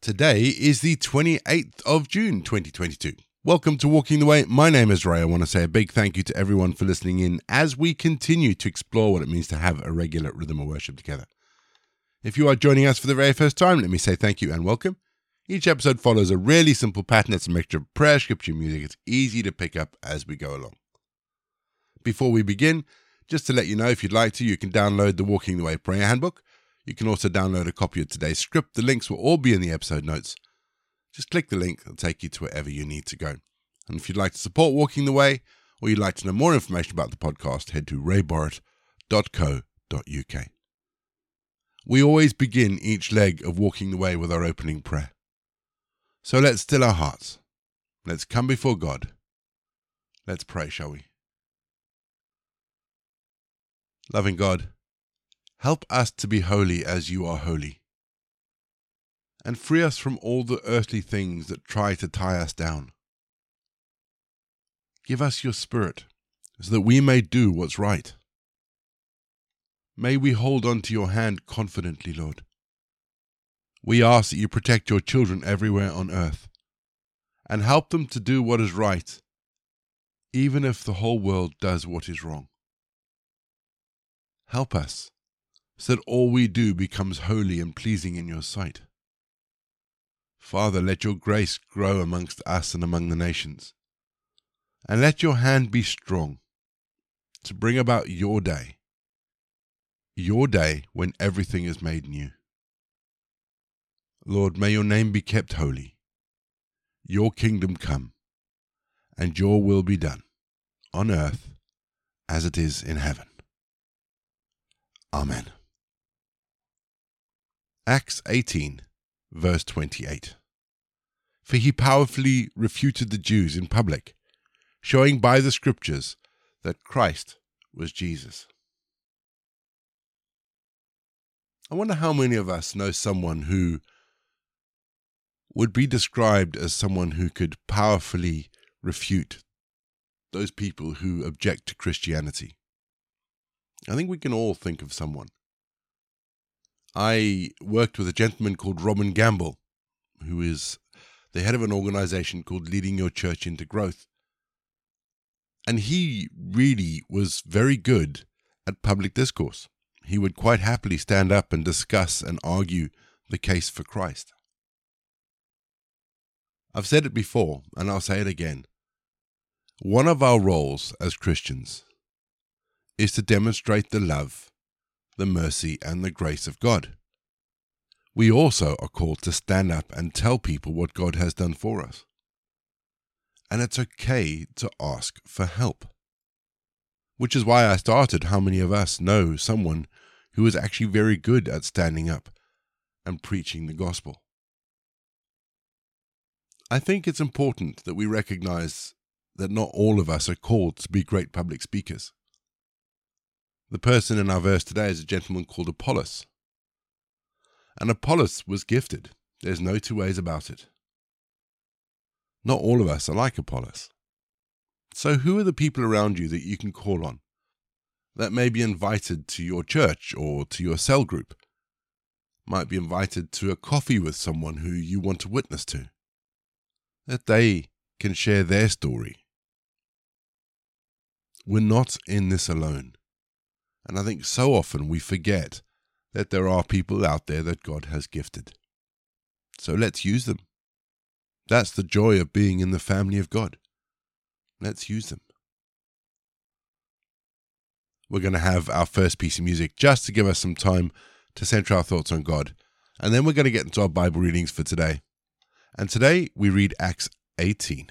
Today is the 28th of June 2022. Welcome to Walking the Way. My name is Ray. I want to say a big thank you to everyone for listening in as we continue to explore what it means to have a regular rhythm of worship together. If you are joining us for the very first time, let me say thank you and welcome. Each episode follows a really simple pattern. It's a mixture of prayer, scripture, music. It's easy to pick up as we go along. Before we begin, just to let you know, if you'd like to, you can download the Walking the Way Prayer Handbook. You can also download a copy of today's script. The links will all be in the episode notes. Just click the link, it'll take you to wherever you need to go. And if you'd like to support Walking the Way, or you'd like to know more information about the podcast, head to rayborrett.co.uk. We always begin each leg of Walking the Way with our opening prayer. So let's still our hearts. Let's come before God. Let's pray, shall we? Loving God, help us to be holy as you are holy. And free us from all the earthly things that try to tie us down. Give us your Spirit so that we may do what's right. May we hold on to your hand confidently, Lord. We ask that you protect your children everywhere on earth and help them to do what is right, even if the whole world does what is wrong. Help us so that all we do becomes holy and pleasing in your sight. Father, let your grace grow amongst us and among the nations, and let your hand be strong to bring about your day, your day when everything is made new. Lord, may your name be kept holy, your kingdom come, and your will be done, on earth as it is in heaven. Amen. Acts 18, verse 28. For he powerfully refuted the Jews in public, showing by the scriptures that Christ was Jesus. I wonder how many of us know someone who would be described as someone who could powerfully refute those people who object to Christianity. I think we can all think of someone. I worked with a gentleman called Robin Gamble, who is the head of an organization called Leading Your Church into Growth. And he really was very good at public discourse. He would quite happily stand up and discuss and argue the case for Christ. I've said it before, and I'll say it again. One of our roles as Christians is to demonstrate the love the mercy, and the grace of God. We also are called to stand up and tell people what God has done for us. And it's okay to ask for help. Which is why I started how many of us know someone who is actually very good at standing up and preaching the gospel. I think it's important that we recognize that not all of us are called to be great public speakers. The person in our verse today is a gentleman called Apollos. And Apollos was gifted. There's no two ways about it. Not all of us are like Apollos. So, who are the people around you that you can call on that may be invited to your church or to your cell group? Might be invited to a coffee with someone who you want to witness to, that they can share their story. We're not in this alone. And I think so often we forget that there are people out there that God has gifted. So let's use them. That's the joy of being in the family of God. Let's use them. We're going to have our first piece of music just to give us some time to center our thoughts on God. And then we're going to get into our Bible readings for today. And today we read Acts 18.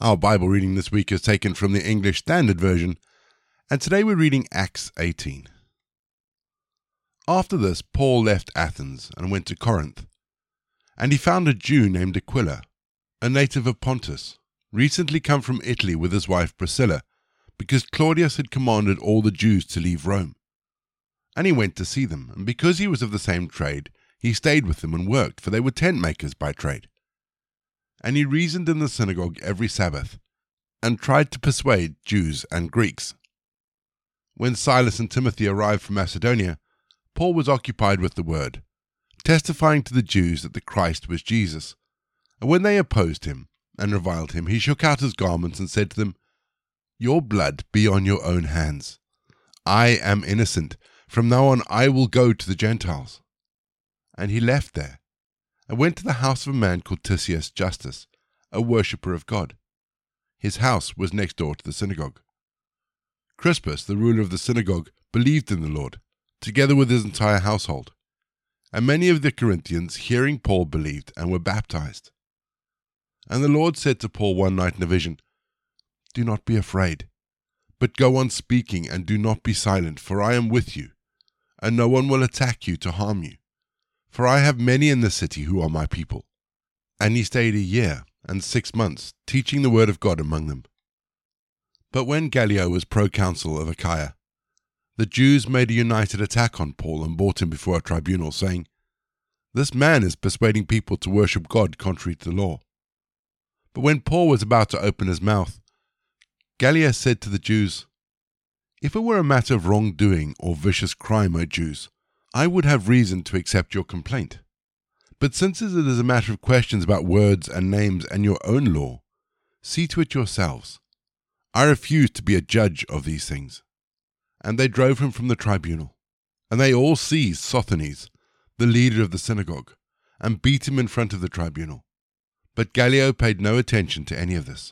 Our Bible reading this week is taken from the English Standard Version, and today we're reading Acts 18. After this, Paul left Athens and went to Corinth, and he found a Jew named Aquila, a native of Pontus, recently come from Italy with his wife Priscilla, because Claudius had commanded all the Jews to leave Rome. And he went to see them, and because he was of the same trade, he stayed with them and worked, for they were tent makers by trade. And he reasoned in the synagogue every Sabbath, and tried to persuade Jews and Greeks. When Silas and Timothy arrived from Macedonia, Paul was occupied with the word, testifying to the Jews that the Christ was Jesus. And when they opposed him and reviled him, he shook out his garments and said to them, Your blood be on your own hands. I am innocent. From now on I will go to the Gentiles. And he left there, and went to the house of a man called Titius Justus, a worshipper of God. His house was next door to the synagogue. Crispus, the ruler of the synagogue, believed in the Lord, together with his entire household. And many of the Corinthians, hearing Paul, believed and were baptized. And the Lord said to Paul one night in a vision, Do not be afraid, but go on speaking and do not be silent, for I am with you, and no one will attack you to harm you. For I have many in the city who are my people. And he stayed a year and six months, teaching the word of God among them. But when Gallio was proconsul of Achaia, the Jews made a united attack on Paul and brought him before a tribunal, saying, This man is persuading people to worship God contrary to the law. But when Paul was about to open his mouth, Gallio said to the Jews, If it were a matter of wrongdoing or vicious crime, O Jews, I would have reason to accept your complaint. But since it is a matter of questions about words and names and your own law, see to it yourselves. I refuse to be a judge of these things and they drove him from the tribunal. And they all seized Sosthenes, the leader of the synagogue, and beat him in front of the tribunal. But Gallio paid no attention to any of this.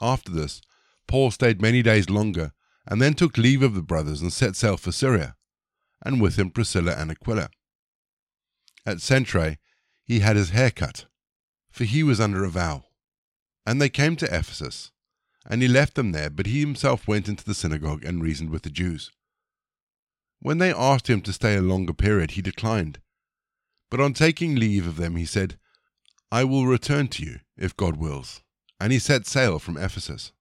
After this, Paul stayed many days longer, and then took leave of the brothers and set sail for Syria, and with him Priscilla and Aquila. At Cenchreae he had his hair cut, for he was under a vow. And they came to Ephesus, and he left them there, but he himself went into the synagogue and reasoned with the Jews. When they asked him to stay a longer period, he declined. But on taking leave of them, he said, I will return to you, if God wills. And he set sail from Ephesus.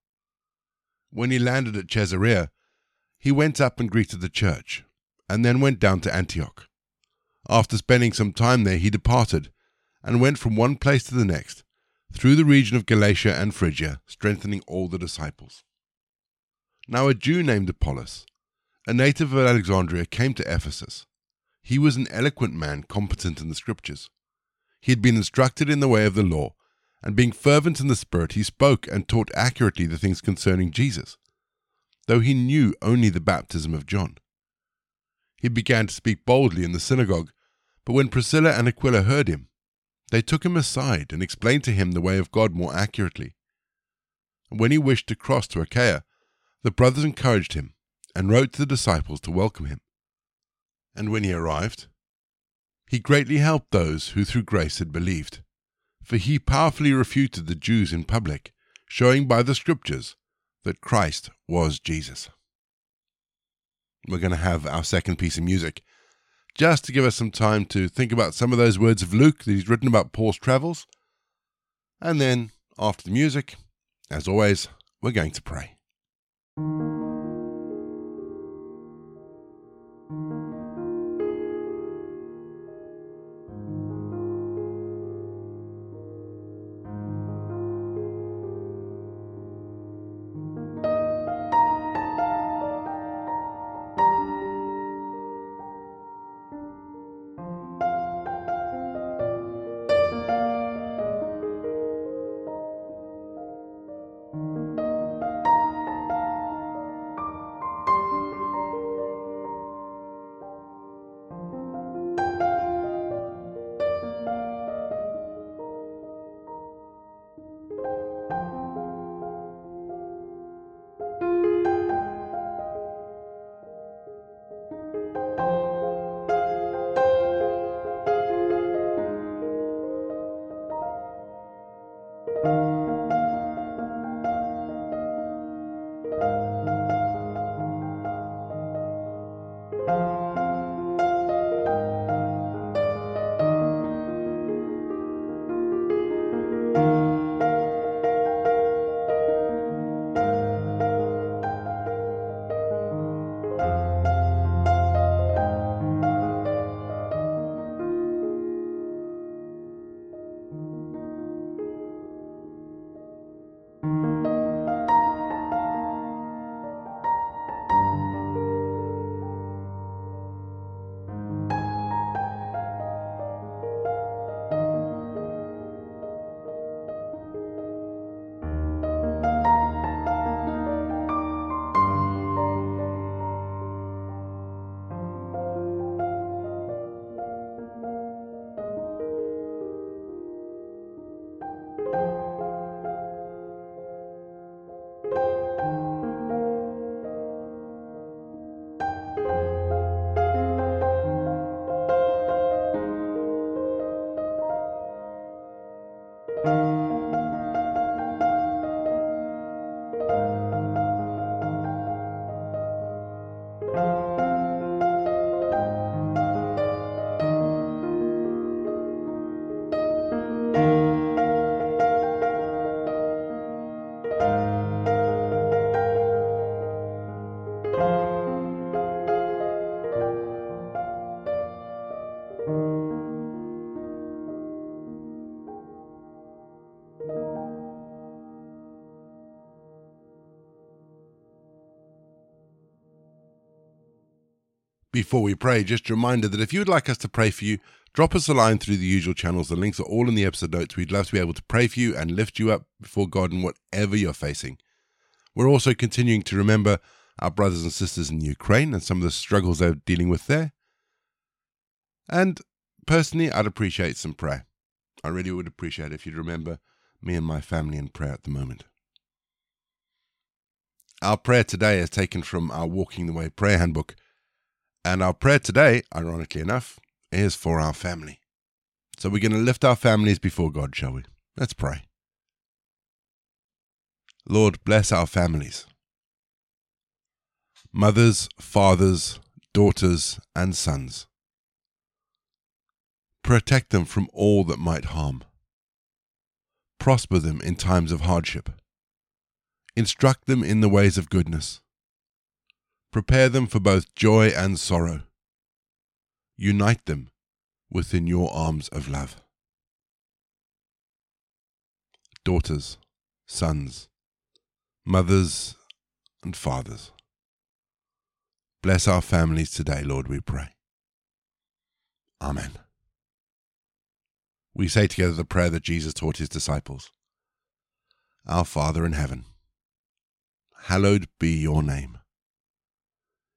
When he landed at Caesarea, he went up and greeted the church, and then went down to Antioch. After spending some time there, he departed, and went from one place to the next, through the region of Galatia and Phrygia, strengthening all the disciples. Now a Jew named Apollos, a native of Alexandria, came to Ephesus. He was an eloquent man, competent in the Scriptures. He had been instructed in the way of the law, and being fervent in the Spirit, he spoke and taught accurately the things concerning Jesus, though he knew only the baptism of John. He began to speak boldly in the synagogue, but when Priscilla and Aquila heard him, they took him aside and explained to him the way of God more accurately. And when he wished to cross to Achaia, the brothers encouraged him and wrote to the disciples to welcome him. And when he arrived, he greatly helped those who through grace had believed, for he powerfully refuted the Jews in public, showing by the Scriptures that Christ was Jesus. We're going to have our second piece of music just to give us some time to think about some of those words of Luke that he's written about Paul's travels. And then, after the music, as always, we're going to pray. Before we pray, just a reminder that if you would like us to pray for you, drop us a line through the usual channels. The links are all in the episode notes. We'd love to be able to pray for you and lift you up before God in whatever you're facing. We're also continuing to remember our brothers and sisters in Ukraine and some of the struggles they're dealing with there. And personally, I'd appreciate some prayer. I really would appreciate if you'd remember me and my family in prayer at the moment. Our prayer today is taken from our Walking the Way prayer handbook. And our prayer today, ironically enough, is for our family. So we're going to lift our families before God, shall we? Let's pray. Lord, bless our families. Mothers, fathers, daughters, and sons. Protect them from all that might harm. Prosper them in times of hardship. Instruct them in the ways of goodness. Prepare them for both joy and sorrow. Unite them within your arms of love. Daughters, sons, mothers, and fathers. Bless our families today, Lord, we pray. Amen. We say together the prayer that Jesus taught his disciples Our Father in heaven, hallowed be your name.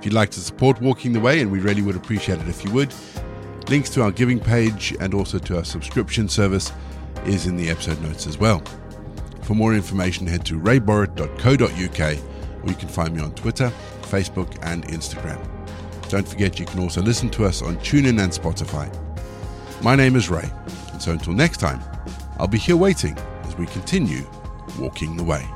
If you'd like to support Walking the Way, and we really would appreciate it if you would, links to our giving page and also to our subscription service is in the episode notes as well. For more information, head to rayborrett.co.uk or you can find me on Twitter, Facebook, and Instagram. Don't forget you can also listen to us on TuneIn and Spotify. My name is Ray, and so until next time, I'll be here waiting as we continue walking the way.